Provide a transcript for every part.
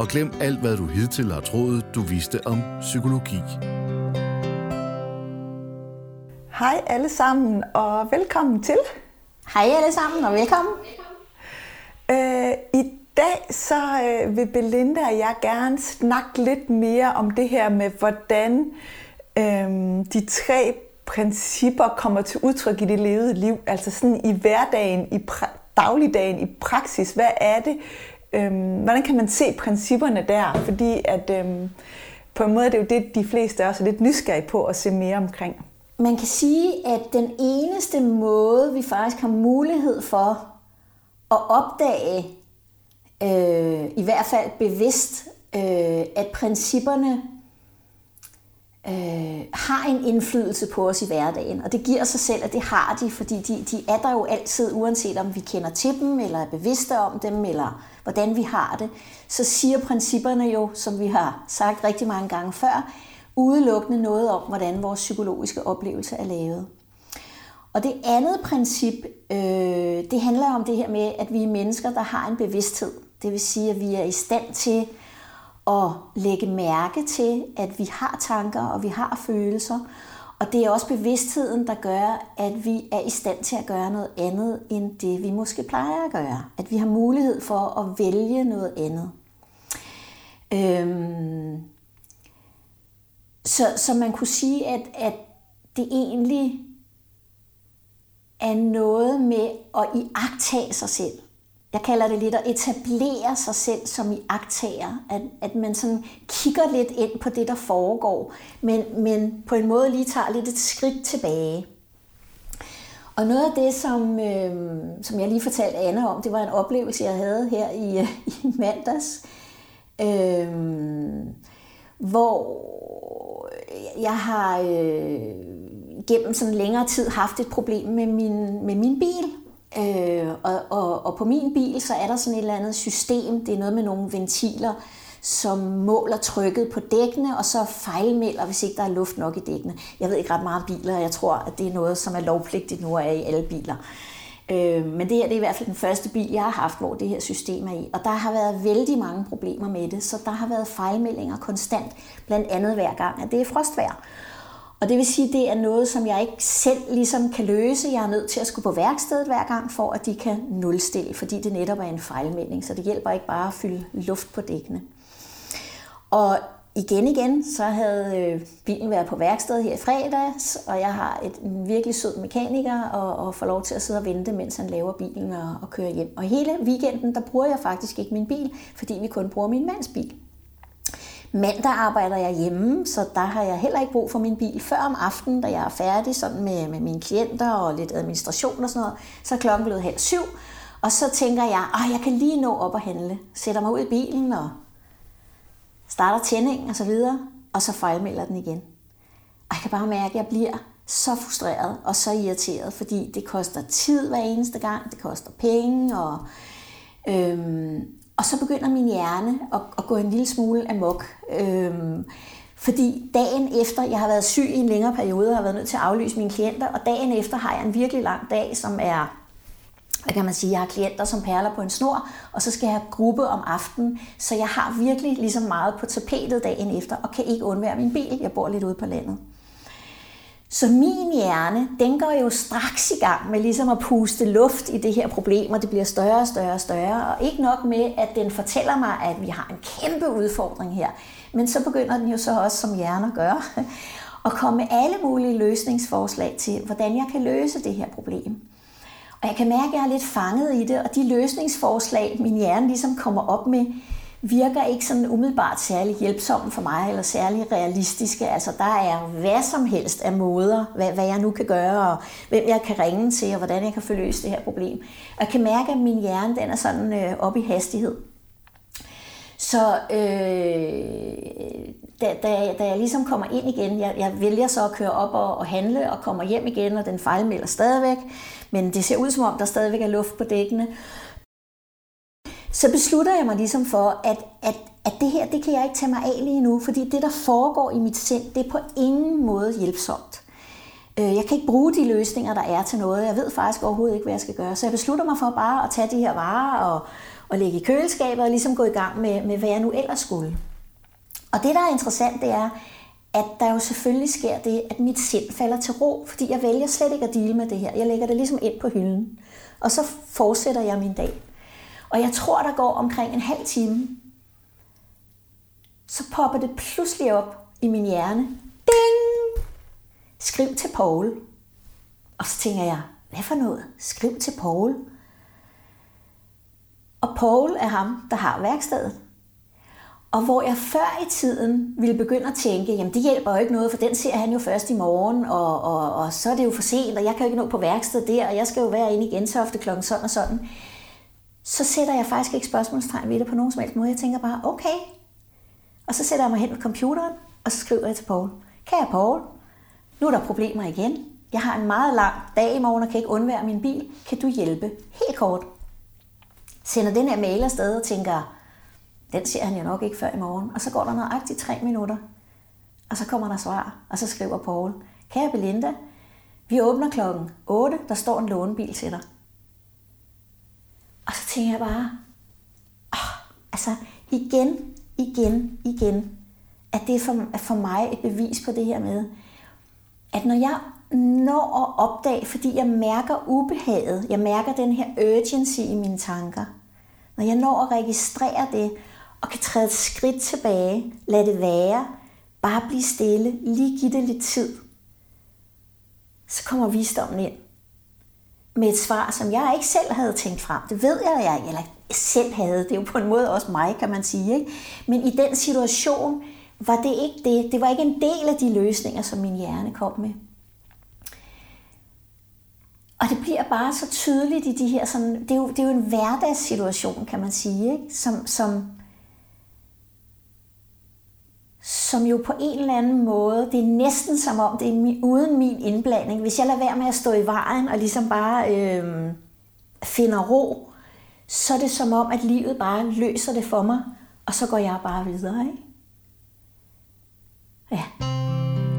og glem alt, hvad du hidtil har troet, du vidste om psykologi. Hej alle sammen, og velkommen til. Hej alle sammen, og velkommen. Øh, I dag så øh, vil Belinda og jeg gerne snakke lidt mere om det her med, hvordan øh, de tre principper kommer til udtryk i det levede liv. Altså sådan i hverdagen, i pra- dagligdagen, i praksis. Hvad er det, Øhm, hvordan kan man se principperne der? Fordi at øhm, på en måde er det jo det, de fleste også er lidt nysgerrige på at se mere omkring. Man kan sige, at den eneste måde, vi faktisk har mulighed for at opdage, øh, i hvert fald bevidst, øh, at principperne øh, har en indflydelse på os i hverdagen. Og det giver sig selv, at det har de, fordi de, de er der jo altid, uanset om vi kender til dem, eller er bevidste om dem, eller hvordan vi har det. Så siger principperne jo, som vi har sagt rigtig mange gange før, udelukkende noget om, hvordan vores psykologiske oplevelse er lavet. Og det andet princip, øh, det handler om det her med, at vi er mennesker, der har en bevidsthed. Det vil sige, at vi er i stand til at lægge mærke til, at vi har tanker og vi har følelser. Og det er også bevidstheden, der gør, at vi er i stand til at gøre noget andet, end det vi måske plejer at gøre. At vi har mulighed for at vælge noget andet. Øhm, så, så man kunne sige, at, at det egentlig er noget med at iagtage sig selv jeg kalder det lidt at etablere sig selv som i aktager. At, at man sådan kigger lidt ind på det, der foregår, men, men på en måde lige tager lidt et skridt tilbage. Og noget af det, som, øh, som jeg lige fortalte Anna om, det var en oplevelse, jeg havde her i, i mandags, øh, hvor jeg har øh, gennem sådan længere tid haft et problem med min, med min bil. Øh, og, og, og på min bil, så er der sådan et eller andet system, det er noget med nogle ventiler, som måler trykket på dækkene, og så fejlmelder, hvis ikke der er luft nok i dækkene. Jeg ved ikke ret meget om biler, og jeg tror, at det er noget, som er lovpligtigt nu er i alle biler. Øh, men det her det er i hvert fald den første bil, jeg har haft, hvor det her system er i. Og der har været vældig mange problemer med det, så der har været fejlmeldinger konstant, blandt andet hver gang, at det er frostvejr. Og det vil sige, at det er noget, som jeg ikke selv ligesom kan løse. Jeg er nødt til at skulle på værkstedet hver gang, for at de kan nulstille, fordi det netop er en fejlmelding. Så det hjælper ikke bare at fylde luft på dækkene. Og igen igen, så havde øh, bilen været på værkstedet her i fredags, og jeg har et en virkelig sød mekaniker, og, og får lov til at sidde og vente, mens han laver bilen og, og kører hjem. Og hele weekenden, der bruger jeg faktisk ikke min bil, fordi vi kun bruger min mands bil. Mandag arbejder jeg hjemme, så der har jeg heller ikke brug for min bil før om aftenen, da jeg er færdig sådan med, med mine klienter og lidt administration og sådan noget. Så er klokken blevet halv syv, og så tænker jeg, at jeg kan lige nå op og handle. Sætter mig ud i bilen og starter tændingen og så videre, og så fejlmelder den igen. Og jeg kan bare mærke, at jeg bliver så frustreret og så irriteret, fordi det koster tid hver eneste gang, det koster penge, og, øhm, og så begynder min hjerne at, at gå en lille smule amok. Øhm, fordi dagen efter, jeg har været syg i en længere periode, og har været nødt til at aflyse mine klienter, og dagen efter har jeg en virkelig lang dag, som er, hvad kan man sige, jeg har klienter, som perler på en snor, og så skal jeg have gruppe om aftenen, så jeg har virkelig ligesom meget på tapetet dagen efter, og kan ikke undvære min bil. Jeg bor lidt ude på landet. Så min hjerne, den går jo straks i gang med ligesom at puste luft i det her problem, og det bliver større og større og større. Og ikke nok med, at den fortæller mig, at vi har en kæmpe udfordring her, men så begynder den jo så også, som hjerner gør, at komme med alle mulige løsningsforslag til, hvordan jeg kan løse det her problem. Og jeg kan mærke, at jeg er lidt fanget i det, og de løsningsforslag, min hjerne ligesom kommer op med, virker ikke sådan umiddelbart særlig hjælpsomme for mig, eller særlig realistiske. Altså, der er hvad som helst af måder, hvad, hvad jeg nu kan gøre, og hvem jeg kan ringe til, og hvordan jeg kan få løst det her problem. Og jeg kan mærke, at min hjerne den er sådan øh, op i hastighed. Så øh, da, da, da jeg ligesom kommer ind igen, jeg, jeg vælger så at køre op og, og handle og kommer hjem igen, og den fejlmelder stadigvæk, men det ser ud som om, der stadigvæk er luft på dækkene. Så beslutter jeg mig ligesom for, at, at, at det her, det kan jeg ikke tage mig af lige nu, fordi det, der foregår i mit sind, det er på ingen måde hjælpsomt. Øh, jeg kan ikke bruge de løsninger, der er til noget. Jeg ved faktisk overhovedet ikke, hvad jeg skal gøre. Så jeg beslutter mig for bare at tage de her varer og, og lægge i køleskabet og ligesom gå i gang med, med, hvad jeg nu ellers skulle. Og det, der er interessant, det er, at der jo selvfølgelig sker det, at mit sind falder til ro, fordi jeg vælger slet ikke at dele med det her. Jeg lægger det ligesom ind på hylden, og så fortsætter jeg min dag. Og jeg tror, der går omkring en halv time, så popper det pludselig op i min hjerne. Ding! Skriv til Paul. Og så tænker jeg, hvad for noget? Skriv til Paul. Og Paul er ham, der har værkstedet. Og hvor jeg før i tiden ville begynde at tænke, jamen det hjælper jo ikke noget, for den ser han jo først i morgen, og, og, og så er det jo for sent, og jeg kan jo ikke nå på værkstedet der, og jeg skal jo være inde i Gentofte klokken sådan og sådan. Så sætter jeg faktisk ikke spørgsmålstegn ved det på nogen som helst måde. Jeg tænker bare, okay. Og så sætter jeg mig hen ved computeren, og så skriver jeg til Paul. Kære Paul, nu er der problemer igen. Jeg har en meget lang dag i morgen og kan ikke undvære min bil. Kan du hjælpe? Helt kort. Sender den her mail afsted og tænker, den ser han jo nok ikke før i morgen. Og så går der nøjagtigt tre minutter, og så kommer der svar, og så skriver Paul, kære Belinda, vi åbner klokken 8, der står en lånebil til dig. Og tænker jeg bare, oh, altså igen, igen, igen, at det er for, er for mig et bevis på det her med, at når jeg når at opdage, fordi jeg mærker ubehaget, jeg mærker den her urgency i mine tanker, når jeg når at registrere det, og kan træde et skridt tilbage, lad det være, bare blive stille, lige give det lidt tid, så kommer visdommen ind med et svar, som jeg ikke selv havde tænkt frem. Det ved jeg, jeg eller selv havde. Det er jo på en måde også mig, kan man sige. Ikke? Men i den situation var det ikke det. Det var ikke en del af de løsninger, som min hjerne kom med. Og det bliver bare så tydeligt i de her, sådan, det, er jo, det er jo en hverdagssituation, kan man sige, ikke? Som, som, som jo på en eller anden måde, det er næsten som om, det er uden min indblanding. Hvis jeg lader være med at stå i vejen og ligesom bare øh, finder ro, så er det som om, at livet bare løser det for mig, og så går jeg bare videre. Ikke? Ja.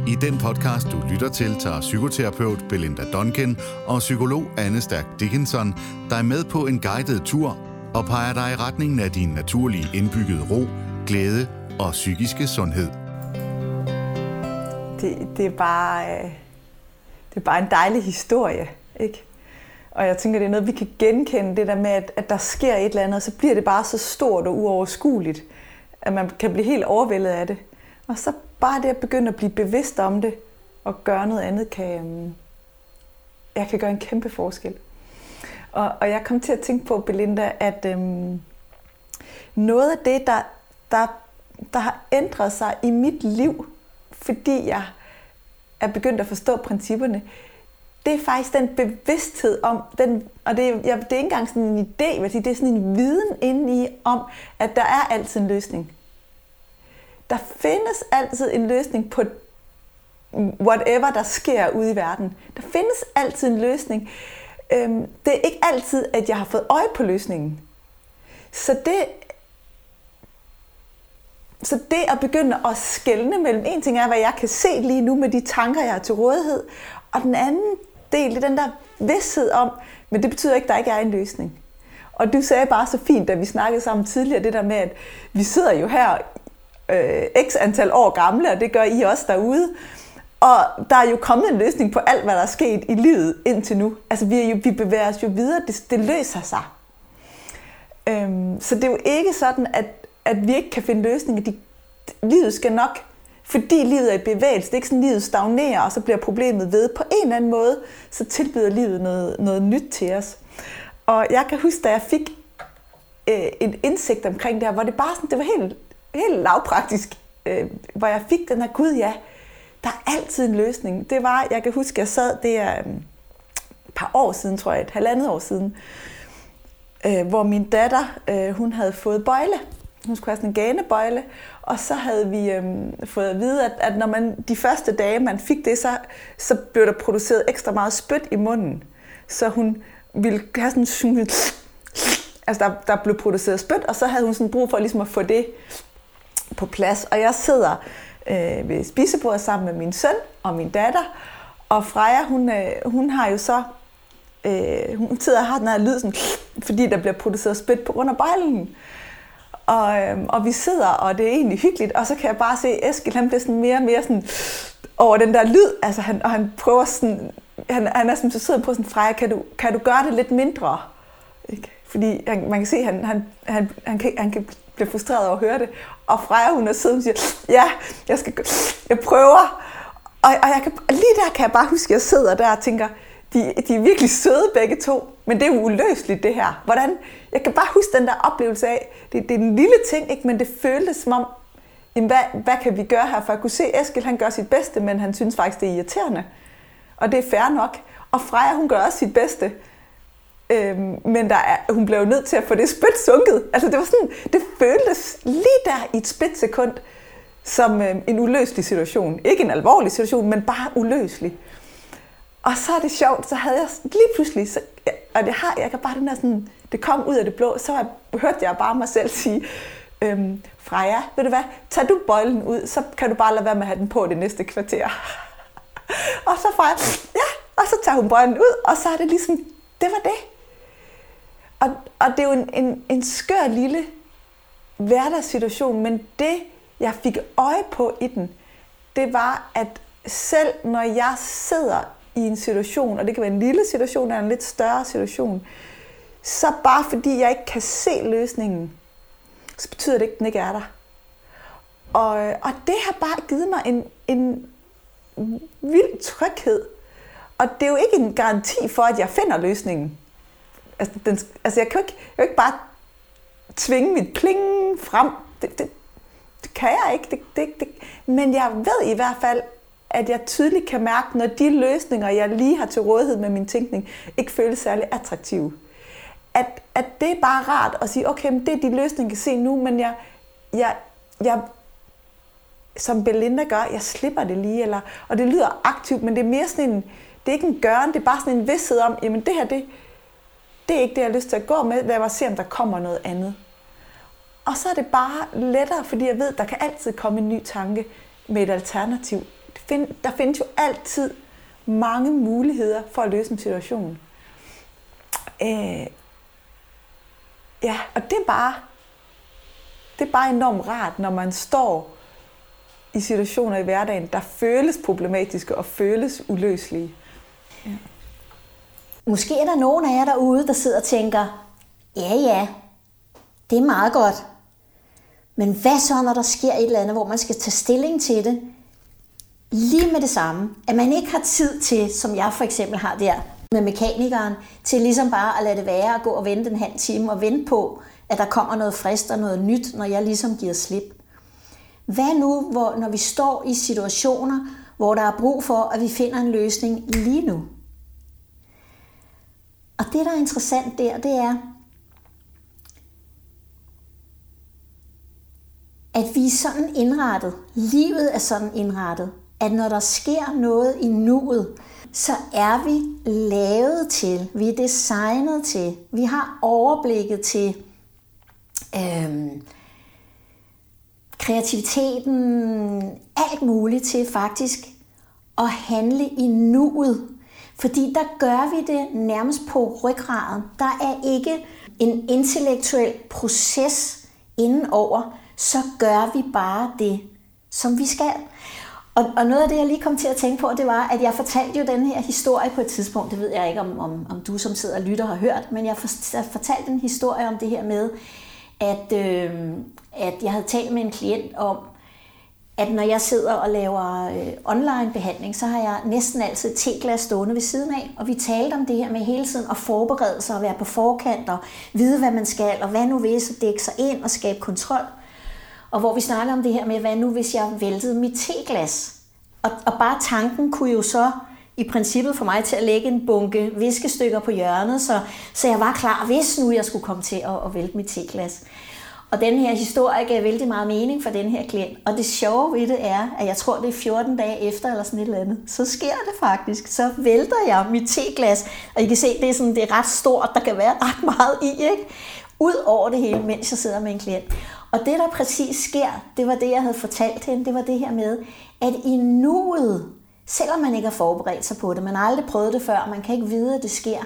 I den podcast, du lytter til, tager psykoterapeut Belinda Duncan og psykolog Anne Stærk Dickinson dig med på en guided tur og peger dig i retningen af din naturlige indbyggede ro, glæde og psykiske sundhed. Det, det, er bare, øh, det er bare en dejlig historie, ikke? Og jeg tænker, det er noget, vi kan genkende, det der med, at, at der sker et eller andet, og så bliver det bare så stort og uoverskueligt, at man kan blive helt overvældet af det. Og så bare det at begynde at blive bevidst om det, og gøre noget andet, kan, øh, jeg kan gøre en kæmpe forskel. Og, og jeg kom til at tænke på, Belinda, at øhm, noget af det, der, der der har ændret sig i mit liv, fordi jeg er begyndt at forstå principperne, det er faktisk den bevidsthed om, den, og det, jeg, det er ikke engang sådan en idé, det er sådan en viden inde i, om, at der er altid en løsning. Der findes altid en løsning på whatever, der sker ude i verden. Der findes altid en løsning. Øhm, det er ikke altid, at jeg har fået øje på løsningen. Så det så det at begynde at skelne mellem, en ting er, hvad jeg kan se lige nu med de tanker, jeg har til rådighed, og den anden del er den der vidsthed om, men det betyder ikke, at der ikke er en løsning. Og du sagde bare så fint, da vi snakkede sammen tidligere, det der med, at vi sidder jo her øh, x antal år gamle, og det gør I også derude. Og der er jo kommet en løsning på alt, hvad der er sket i livet indtil nu. Altså vi, er jo, vi bevæger os jo videre, det, det løser sig. Øhm, så det er jo ikke sådan, at at vi ikke kan finde løsninger. De, livet skal nok, fordi livet er i bevægelse, det er ikke sådan, at livet stagnerer, og så bliver problemet ved. På en eller anden måde, så tilbyder livet noget, noget nyt til os. Og jeg kan huske, da jeg fik øh, en indsigt omkring det her, hvor det bare sådan, det var helt, helt lavpraktisk, øh, hvor jeg fik den her, gud ja, der er altid en løsning. Det var, jeg kan huske, jeg sad, det er øh, et par år siden, tror jeg, et halvandet år siden, øh, hvor min datter, øh, hun havde fået bøjle hun skulle have sådan en ganebøjle, og så havde vi øhm, fået at vide, at, at når man de første dage, man fik det, så, så blev der produceret ekstra meget spyt i munden. Så hun ville have sådan altså der, der blev produceret spyt, og så havde hun sådan brug for ligesom at få det på plads. Og jeg sidder øh, ved spisebordet sammen med min søn og min datter, og Freja, hun, øh, hun har jo så, øh, hun sidder og har den her lyd, sådan, fordi der bliver produceret spyt på grund af bejlen. Og, øhm, og vi sidder, og det er egentlig hyggeligt, og så kan jeg bare se, at han bliver sådan mere og mere sådan, over den der lyd, altså han, og han prøver sådan, han, han er sådan, så sidder på sådan, Freja, kan du, kan du gøre det lidt mindre? Ikke? Fordi han, man kan se, at han, han, han, han, kan, han kan blive frustreret over at høre det. Og Freja, hun er sød, og siger, ja, jeg, skal, jeg prøver. Og, og jeg kan, lige der kan jeg bare huske, at jeg sidder der og tænker, de, de er virkelig søde begge to, men det er jo uløseligt det her. Hvordan, jeg kan bare huske den der oplevelse af, det, det er en lille ting, ikke, men det føltes som om, jamen, hvad, hvad kan vi gøre her? For jeg kunne se, at Eskild han gør sit bedste, men han synes faktisk, det er irriterende. Og det er fair nok. Og Freja, hun gør også sit bedste. Øhm, men der er, hun blev nødt til at få det spyt sunket. Altså det var sådan, det føltes lige der i et splitsekund som øhm, en uløselig situation. Ikke en alvorlig situation, men bare uløselig. Og så er det sjovt, så havde jeg lige pludselig, så, og det har jeg kan bare den der sådan, det kom ud af det blå, så hørte jeg bare mig selv sige, øhm, Freja, ved du hvad, tag du bøjlen ud, så kan du bare lade være med at have den på det næste kvarter. og så Freja, ja, og så tager hun bøjlen ud, og så er det ligesom, det var det. Og, og det er jo en, en, en skør lille hverdagssituation, men det, jeg fik øje på i den, det var, at selv når jeg sidder i en situation, og det kan være en lille situation eller en lidt større situation, så bare fordi jeg ikke kan se løsningen, så betyder det ikke, at den ikke er der. Og, og det har bare givet mig en, en vild tryghed. Og det er jo ikke en garanti for, at jeg finder løsningen. Altså, den, altså jeg, kan jo ikke, jeg kan jo ikke bare tvinge mit pling frem. Det, det, det kan jeg ikke. Det, det, det. Men jeg ved i hvert fald, at jeg tydeligt kan mærke, når de løsninger, jeg lige har til rådighed med min tænkning, ikke føles særlig attraktive. At, at det er bare rart at sige, okay, men det er de løsninger, jeg kan se nu, men jeg, jeg, jeg som Belinda gør, jeg slipper det lige, eller, og det lyder aktivt, men det er mere sådan en, det er ikke en gøren, det er bare sådan en vidsthed om, jamen det her, det, det er ikke det, jeg har lyst til at gå med. Lad mig se, om der kommer noget andet. Og så er det bare lettere, fordi jeg ved, der kan altid komme en ny tanke med et alternativ find, Der findes jo altid mange muligheder for at løse en situation. Øh, ja, og det er bare det er bare enormt rart, når man står i situationer i hverdagen, der føles problematiske og føles uløselige. Ja. Måske er der nogen af jer derude, der sidder og tænker, ja ja, det er meget godt. Men hvad så, når der sker et eller andet, hvor man skal tage stilling til det lige med det samme? At man ikke har tid til, som jeg for eksempel har der med mekanikeren, til ligesom bare at lade det være og gå og vente en halv time og vente på, at der kommer noget frist og noget nyt, når jeg ligesom giver slip. Hvad nu, hvor, når vi står i situationer, hvor der er brug for, at vi finder en løsning lige nu? Og det, der er interessant der, det er, at vi er sådan indrettet, livet er sådan indrettet, at når der sker noget i nuet, så er vi lavet til, vi er designet til, vi har overblikket til øhm, kreativiteten, alt muligt til faktisk at handle i nuet. Fordi der gør vi det nærmest på ryggraden. Der er ikke en intellektuel proces indenover. Så gør vi bare det, som vi skal. Og, og noget af det, jeg lige kom til at tænke på, det var, at jeg fortalte jo den her historie på et tidspunkt. Det ved jeg ikke, om, om, om du som sidder og lytter har hørt, men jeg fortalte en historie om det her med, at, øh, at jeg havde talt med en klient om, at når jeg sidder og laver øh, online behandling, så har jeg næsten altid teglas stående ved siden af. Og vi talte om det her med hele tiden at forberede sig og være på forkant og vide, hvad man skal, og hvad nu hvis at dække sig ind og skabe kontrol. Og hvor vi snakker om det her med, hvad nu hvis jeg væltede mit teglas. Og, og bare tanken kunne jo så i princippet for mig til at lægge en bunke viskestykker på hjørnet, så, så jeg var klar, hvis nu jeg skulle komme til at, at vælte mit teglas. Og den her historie gav vældig meget mening for den her klient. Og det sjove ved det er, at jeg tror, det er 14 dage efter eller sådan et eller andet. Så sker det faktisk. Så vælter jeg mit teglas. Og I kan se, det er, sådan, det er ret stort. Der kan være ret meget i, ikke? Ud over det hele, mens jeg sidder med en klient. Og det, der præcis sker, det var det, jeg havde fortalt hende. Det var det her med, at i nuet, selvom man ikke har forberedt sig på det, man har aldrig prøvet det før, man kan ikke vide, at det sker,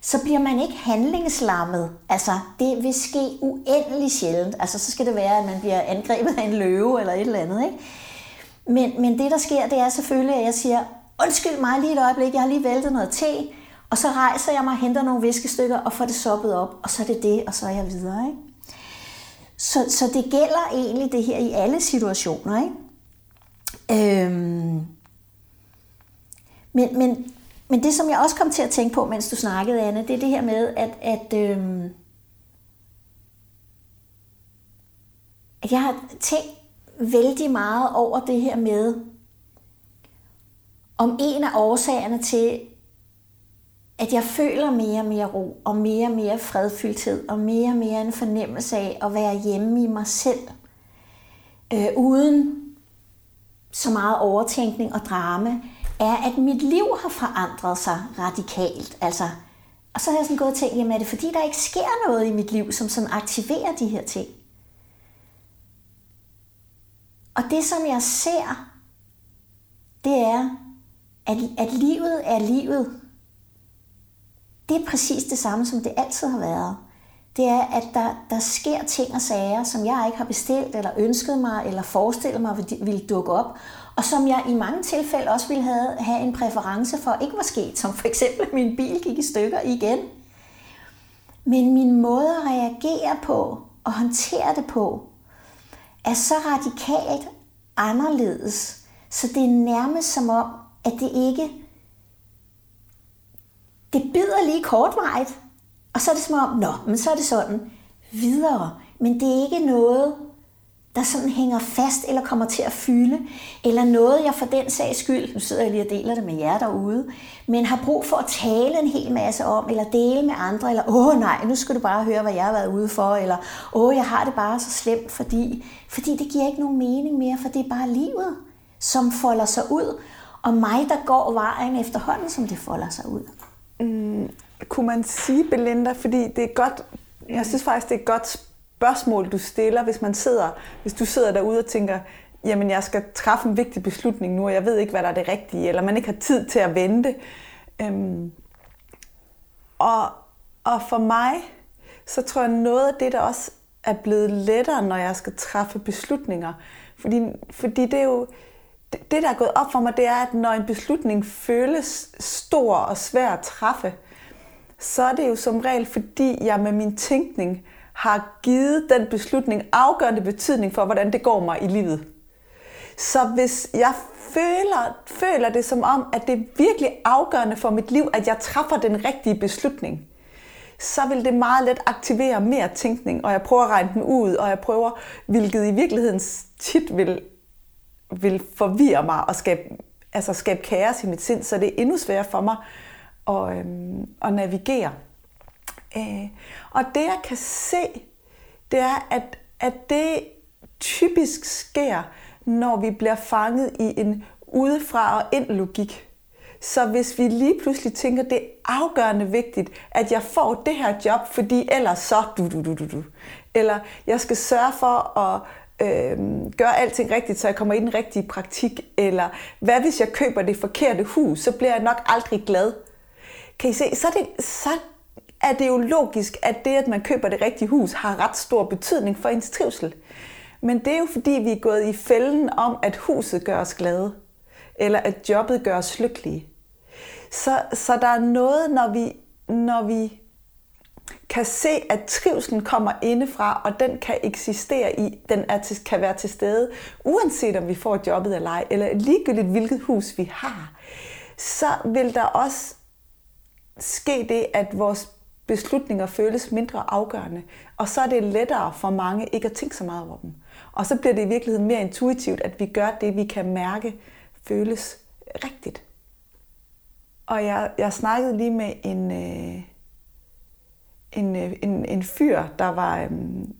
så bliver man ikke handlingslammet. Altså, det vil ske uendelig sjældent. Altså, så skal det være, at man bliver angrebet af en løve eller et eller andet, ikke? Men, men det, der sker, det er selvfølgelig, at jeg siger, undskyld mig lige et øjeblik, jeg har lige væltet noget te, og så rejser jeg mig og henter nogle viskestykker og får det soppet op, og så er det det, og så er jeg videre, ikke? Så, så det gælder egentlig det her i alle situationer, ikke? Øhm, men, men men det, som jeg også kom til at tænke på, mens du snakkede, Anne, det er det her med, at, at, øhm, at jeg har tænkt vældig meget over det her med, om en af årsagerne til, at jeg føler mere og mere ro, og mere og mere fredfyldthed, og mere og mere en fornemmelse af at være hjemme i mig selv, øh, uden så meget overtænkning og drama, er, at mit liv har forandret sig radikalt. Altså, og så har jeg sådan gået og tænkt, jamen er det fordi, der ikke sker noget i mit liv, som sådan aktiverer de her ting? Og det, som jeg ser, det er, at, at livet er livet. Det er præcis det samme, som det altid har været. Det er, at der, der sker ting og sager, som jeg ikke har bestilt, eller ønsket mig, eller forestillet mig ville dukke op og som jeg i mange tilfælde også ville have, have en præference for ikke var sket, som for eksempel min bil gik i stykker igen. Men min måde at reagere på og håndtere det på, er så radikalt anderledes, så det er nærmest som om, at det ikke, det bider lige kortvarigt, og så er det som om, nå, men så er det sådan, videre. Men det er ikke noget, der sådan hænger fast eller kommer til at fylde, eller noget, jeg for den sags skyld, nu sidder jeg lige og deler det med jer derude, men har brug for at tale en hel masse om, eller dele med andre, eller åh nej, nu skal du bare høre, hvad jeg har været ude for, eller åh, jeg har det bare så slemt, fordi, fordi det giver ikke nogen mening mere, for det er bare livet, som folder sig ud, og mig, der går vejen efterhånden, som det folder sig ud. Mm, kunne man sige, Belinda, fordi det er godt, jeg synes faktisk, det er et godt spørgsmål, du stiller, hvis man sidder, hvis du sidder derude og tænker, jamen jeg skal træffe en vigtig beslutning nu, og jeg ved ikke, hvad der er det rigtige, eller man ikke har tid til at vente. Øhm, og, og for mig, så tror jeg noget af det, der også er blevet lettere, når jeg skal træffe beslutninger. Fordi, fordi det er jo, det, der er gået op for mig, det er, at når en beslutning føles stor og svær at træffe, så er det jo som regel, fordi jeg med min tænkning har givet den beslutning afgørende betydning for, hvordan det går mig i livet. Så hvis jeg føler, føler det som om, at det er virkelig afgørende for mit liv, at jeg træffer den rigtige beslutning, så vil det meget let aktivere mere tænkning, og jeg prøver at regne den ud, og jeg prøver, hvilket i virkeligheden tit vil, vil forvirre mig og skabe, altså skabe kaos i mit sind, så det er endnu sværere for mig at, øhm, at navigere. Øh, og det jeg kan se, det er, at, at det typisk sker, når vi bliver fanget i en udefra og ind logik. Så hvis vi lige pludselig tænker, det er afgørende vigtigt, at jeg får det her job, fordi ellers så du du du du du. Eller jeg skal sørge for at øh, gør alting rigtigt, så jeg kommer i den rigtige praktik. Eller hvad hvis jeg køber det forkerte hus, så bliver jeg nok aldrig glad. Kan I se, så er det, så er det jo logisk, at det, at man køber det rigtige hus, har ret stor betydning for ens trivsel. Men det er jo fordi, vi er gået i fælden om, at huset gør os glade, eller at jobbet gør os lykkelige. Så, så der er noget, når vi, når vi kan se, at trivselen kommer indefra, og den kan eksistere i, den er til, kan være til stede, uanset om vi får jobbet eller ej, eller ligegyldigt hvilket hus vi har, så vil der også ske det, at vores beslutninger føles mindre afgørende. Og så er det lettere for mange ikke at tænke så meget over dem. Og så bliver det i virkeligheden mere intuitivt, at vi gør det, vi kan mærke føles rigtigt. Og jeg, jeg snakkede lige med en, øh, en, øh, en, en fyr, der var, øh,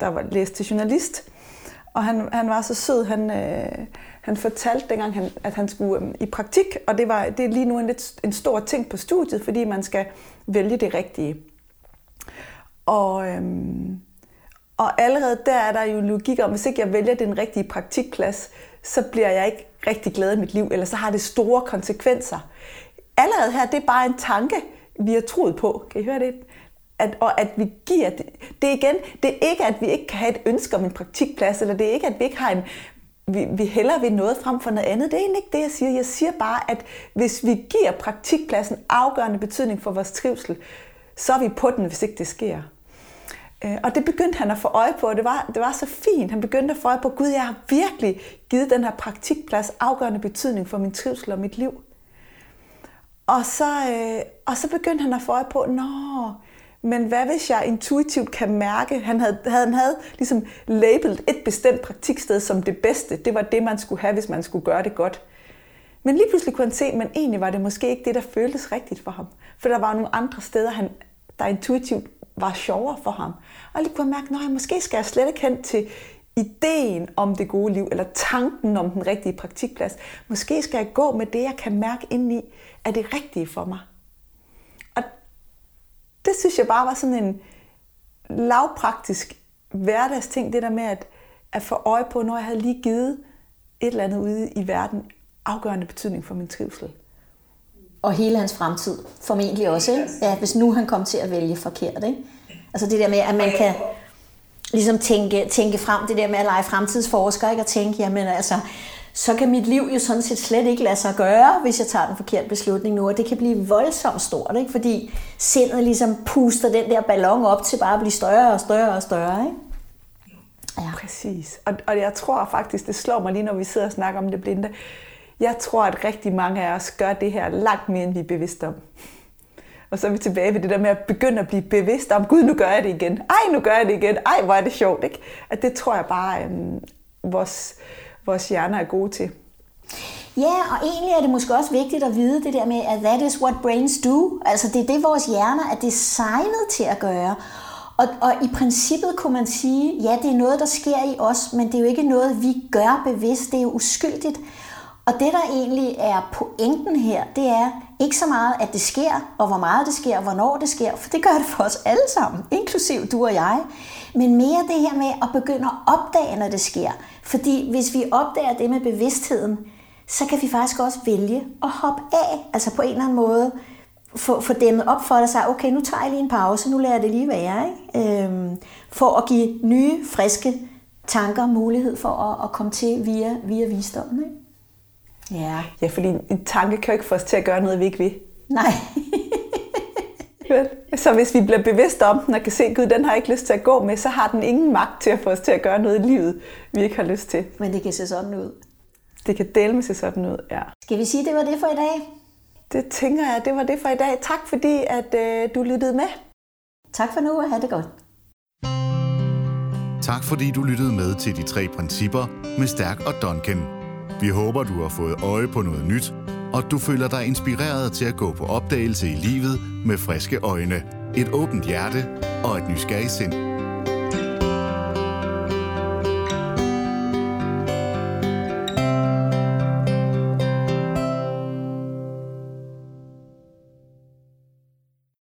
der var læst til journalist, og han, han var så sød, han, øh, han fortalte dengang, han, at han skulle øh, i praktik, og det, var, det er lige nu en, lidt, en stor ting på studiet, fordi man skal vælge det rigtige. Og, øh, og allerede der er der jo logik om, hvis ikke jeg vælger den rigtige praktikplads, så bliver jeg ikke rigtig glad i mit liv, eller så har det store konsekvenser. Allerede her, det er bare en tanke, vi har troet på. Kan I høre det? At, og at vi giver det. Det er igen, det er ikke, at vi ikke kan have et ønske om en praktikplads, eller det er ikke, at vi ikke har en, vi, vi hælder ved noget frem for noget andet. Det er egentlig ikke det, jeg siger. Jeg siger bare, at hvis vi giver praktikpladsen afgørende betydning for vores trivsel, så er vi på den, hvis ikke det sker. Øh, og det begyndte han at få øje på, og det var, det var så fint. Han begyndte at få øje på, Gud, jeg har virkelig givet den her praktikplads afgørende betydning for min trivsel og mit liv. Og så, øh, og så begyndte han at få øje på, nå, men hvad hvis jeg intuitivt kan mærke, han havde, han havde ligesom labelt et bestemt praktiksted som det bedste. Det var det, man skulle have, hvis man skulle gøre det godt. Men lige pludselig kunne han se, men egentlig var det måske ikke det, der føltes rigtigt for ham. For der var nogle andre steder, han, der intuitivt var sjovere for ham. Og lige kunne mærke, at måske skal jeg slet ikke hen til ideen om det gode liv, eller tanken om den rigtige praktikplads. Måske skal jeg gå med det, jeg kan mærke indeni, er det rigtige for mig. Det synes jeg bare var sådan en lavpraktisk hverdagsting, det der med at, at få øje på, når jeg havde lige givet et eller andet ude i verden afgørende betydning for min trivsel. Og hele hans fremtid, formentlig også, ikke? Ja, hvis nu han kom til at vælge forkert. Ikke? Altså det der med, at man kan ligesom tænke, tænke frem, det der med at lege fremtidsforsker, ikke? og tænke, jamen altså, så kan mit liv jo sådan set slet ikke lade sig gøre, hvis jeg tager den forkerte beslutning nu, og det kan blive voldsomt stort, ikke? fordi sindet ligesom puster den der ballon op til bare at blive større og større og større. Ikke? Ja. Præcis. Og, og jeg tror faktisk, det slår mig lige, når vi sidder og snakker om det blinde. Jeg tror, at rigtig mange af os gør det her langt mere, end vi er bevidste om. Og så er vi tilbage ved det der med at begynde at blive bevidst om, gud, nu gør jeg det igen. Ej, nu gør jeg det igen. Ej, hvor er det sjovt, ikke? At det tror jeg bare, øhm, vores, vores hjerner er gode til. Ja, og egentlig er det måske også vigtigt at vide det der med, at that is what brains do. Altså det er det, vores hjerner er designet til at gøre. Og, og i princippet kunne man sige, ja, det er noget, der sker i os, men det er jo ikke noget, vi gør bevidst. Det er jo uskyldigt. Og det, der egentlig er pointen her, det er ikke så meget, at det sker, og hvor meget det sker, og hvornår det sker, for det gør det for os alle sammen, inklusiv du og jeg. Men mere det her med at begynde at opdage, når det sker. Fordi hvis vi opdager det med bevidstheden, så kan vi faktisk også vælge at hoppe af, altså på en eller anden måde, få, få dæmmet op for dig sig, okay, nu tager jeg lige en pause, nu lader jeg det lige være, ikke? Øhm, for at give nye, friske tanker mulighed for at, at komme til via, via visdommen. Ikke? Ja. Ja, fordi en tanke kan jo ikke få os til at gøre noget, vi ikke vil. Nej. så hvis vi bliver bevidste om den og kan se, at Gud, den har ikke lyst til at gå med, så har den ingen magt til at få os til at gøre noget i livet, vi ikke har lyst til. Men det kan se sådan ud. Det kan dele med se sådan ud, ja. Skal vi sige, at det var det for i dag? Det tænker jeg, det var det for i dag. Tak fordi, at øh, du lyttede med. Tak for nu, og have det godt. Tak fordi du lyttede med til de tre principper med Stærk og Duncan. Vi håber, du har fået øje på noget nyt, og du føler dig inspireret til at gå på opdagelse i livet med friske øjne, et åbent hjerte og et nysgerrigt sind.